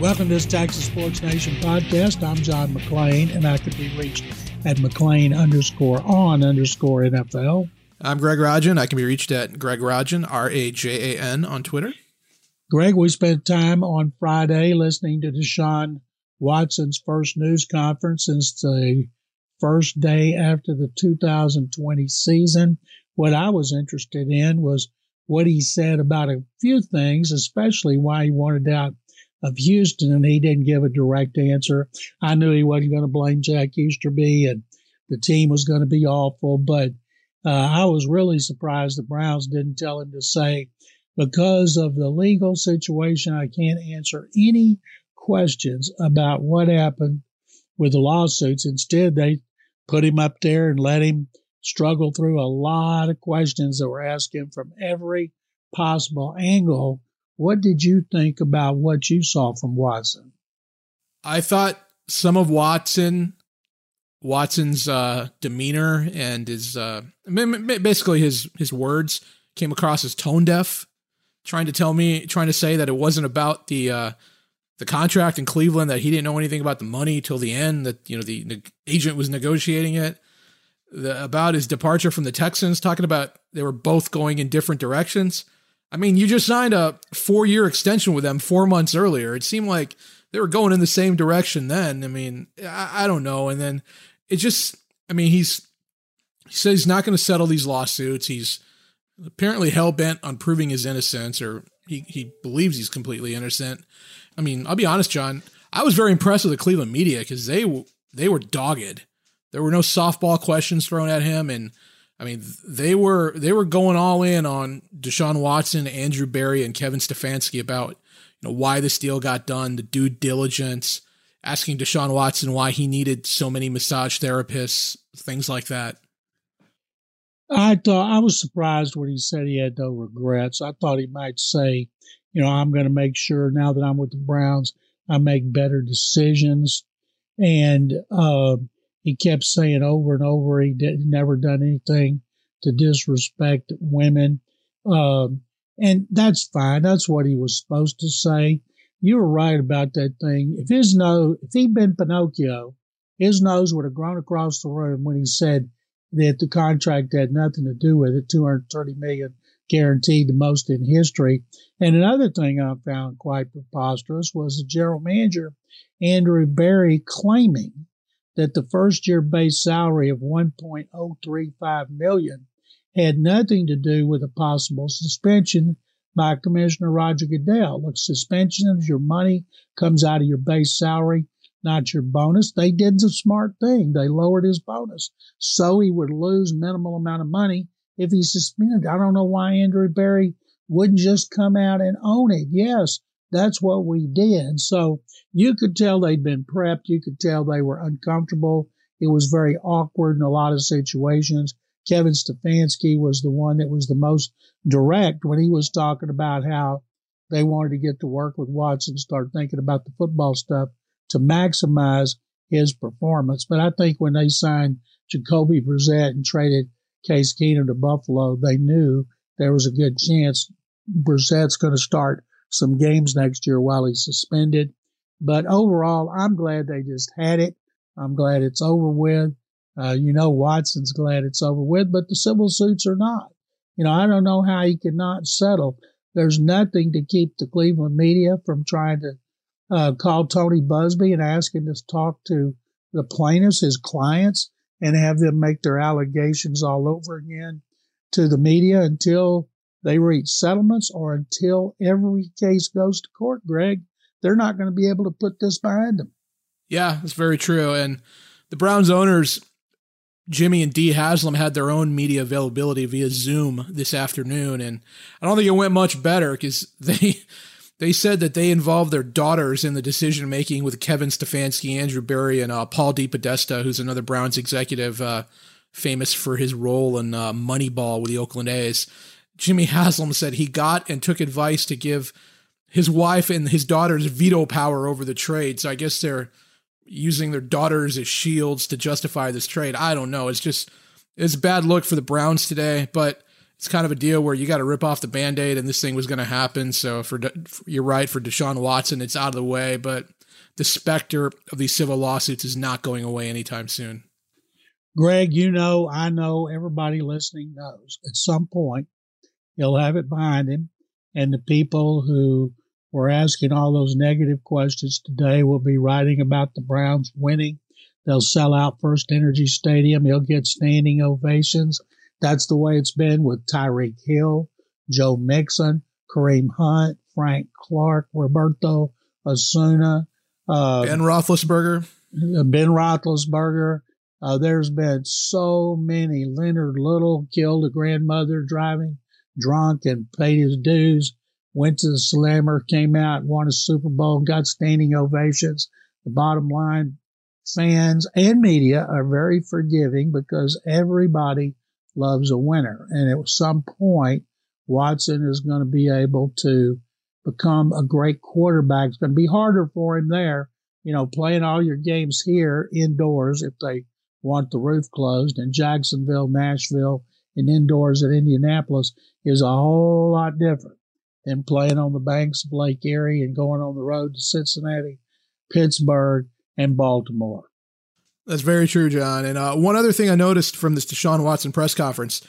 Welcome to this Texas Sports Nation podcast. I'm John McClain, and I can be reached at McClain underscore on underscore NFL. I'm Greg Rajan. I can be reached at Greg Rajan, R A J A N, on Twitter. Greg, we spent time on Friday listening to Deshaun Watson's first news conference since the first day after the 2020 season. What I was interested in was what he said about a few things, especially why he wanted out of Houston, and he didn't give a direct answer. I knew he wasn't going to blame Jack Easterby, and the team was going to be awful, but uh, I was really surprised the Browns didn't tell him to say, because of the legal situation, I can't answer any questions about what happened with the lawsuits. Instead, they put him up there and let him struggle through a lot of questions that were him from every possible angle what did you think about what you saw from Watson? I thought some of Watson, Watson's uh, demeanor and his uh, basically his his words came across as tone deaf, trying to tell me, trying to say that it wasn't about the uh, the contract in Cleveland, that he didn't know anything about the money till the end, that you know the, the agent was negotiating it. The, about his departure from the Texans, talking about they were both going in different directions. I mean, you just signed a four year extension with them four months earlier. It seemed like they were going in the same direction then. I mean, I, I don't know. And then it just, I mean, he's, he says he's not going to settle these lawsuits. He's apparently hell bent on proving his innocence, or he, he believes he's completely innocent. I mean, I'll be honest, John. I was very impressed with the Cleveland media because they they were dogged. There were no softball questions thrown at him, and I mean, they were they were going all in on Deshaun Watson, Andrew Berry, and Kevin Stefanski about you know why this deal got done, the due diligence, asking Deshaun Watson why he needed so many massage therapists, things like that. I thought I was surprised when he said he had no regrets. I thought he might say, you know, I'm going to make sure now that I'm with the Browns, I make better decisions. And uh, he kept saying over and over he did never done anything to disrespect women. Um, and that's fine. That's what he was supposed to say. You were right about that thing. If his nose, if he'd been Pinocchio, his nose would have grown across the room when he said that the contract had nothing to do with it. 230 million guaranteed, the most in history. And another thing I found quite preposterous was the general manager, Andrew Berry, claiming that the first year base salary of 1.035 million had nothing to do with a possible suspension by Commissioner Roger Goodell. Look, suspension is your money comes out of your base salary, not your bonus. They did the smart thing. They lowered his bonus so he would lose minimal amount of money if he's suspended. I don't know why Andrew Berry wouldn't just come out and own it. Yes, that's what we did. So you could tell they'd been prepped. You could tell they were uncomfortable. It was very awkward in a lot of situations. Kevin Stefanski was the one that was the most direct when he was talking about how they wanted to get to work with Watson, start thinking about the football stuff to maximize his performance. But I think when they signed Jacoby Brissett and traded Case Keenum to Buffalo, they knew there was a good chance Brissett's going to start some games next year while he's suspended. But overall, I'm glad they just had it. I'm glad it's over with. Uh, you know, Watson's glad it's over with, but the civil suits are not. You know, I don't know how he cannot settle. There's nothing to keep the Cleveland media from trying to uh, call Tony Buzbee and ask him to talk to the plaintiffs, his clients, and have them make their allegations all over again to the media until they reach settlements or until every case goes to court, Greg, they're not going to be able to put this behind them. Yeah, that's very true. And the Browns owners, Jimmy and Dee Haslam, had their own media availability via Zoom this afternoon. And I don't think it went much better because they. They said that they involved their daughters in the decision making with Kevin Stefanski, Andrew Berry, and uh, Paul DePodesta, who's another Browns executive, uh, famous for his role in uh, Moneyball with the Oakland A's. Jimmy Haslam said he got and took advice to give his wife and his daughters veto power over the trade. So I guess they're using their daughters as shields to justify this trade. I don't know. It's just it's a bad look for the Browns today, but it's kind of a deal where you got to rip off the band aid and this thing was going to happen. So for, you're right for Deshaun Watson, it's out of the way, but the specter of these civil lawsuits is not going away anytime soon. Greg, you know, I know everybody listening knows at some point he'll have it behind him. And the people who were asking all those negative questions today will be writing about the Browns winning. They'll sell out FirstEnergy Stadium. He'll get standing ovations. That's the way it's been with Tyreek Hill, Joe Mixon, Kareem Hunt, Frank Clark, Roberto Osuna, uh, Ben Roethlisberger. Ben Roethlisberger. Uh, there's been so many. Leonard Little killed a grandmother driving drunk and paid his dues. Went to the Slammer, came out, won a Super Bowl, got standing ovations. The bottom line, fans and media are very forgiving because everybody loves a winner. And at some point, Watson is going to be able to become a great quarterback. It's going to be harder for him there, you know, playing all your games here indoors if they want the roof closed in Jacksonville, Nashville, and indoors at Indianapolis is a whole lot different than playing on the banks of Lake Erie and going on the road to Cincinnati, Pittsburgh, and Baltimore. That's very true, John. And uh, one other thing I noticed from this Deshaun Watson press conference,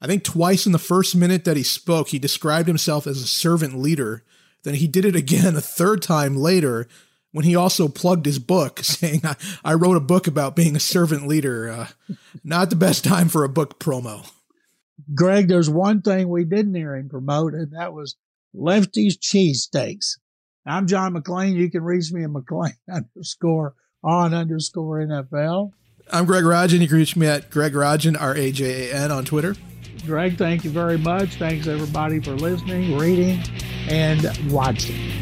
I think twice in the first minute that he spoke, he described himself as a servant leader. Then he did it again a third time later when he also plugged his book, saying, I, I wrote a book about being a servant leader. Uh, not the best time for a book promo. Greg, there's one thing we didn't hear him promote, and that was Lefty's Cheesesteaks. I'm John McClain. You can reach me at McClain underscore on underscore NFL. I'm Greg Rajan. You can reach me at Greg Rajan, R A J A N, on Twitter. Greg, thank you very much. Thanks everybody for listening, reading, and watching.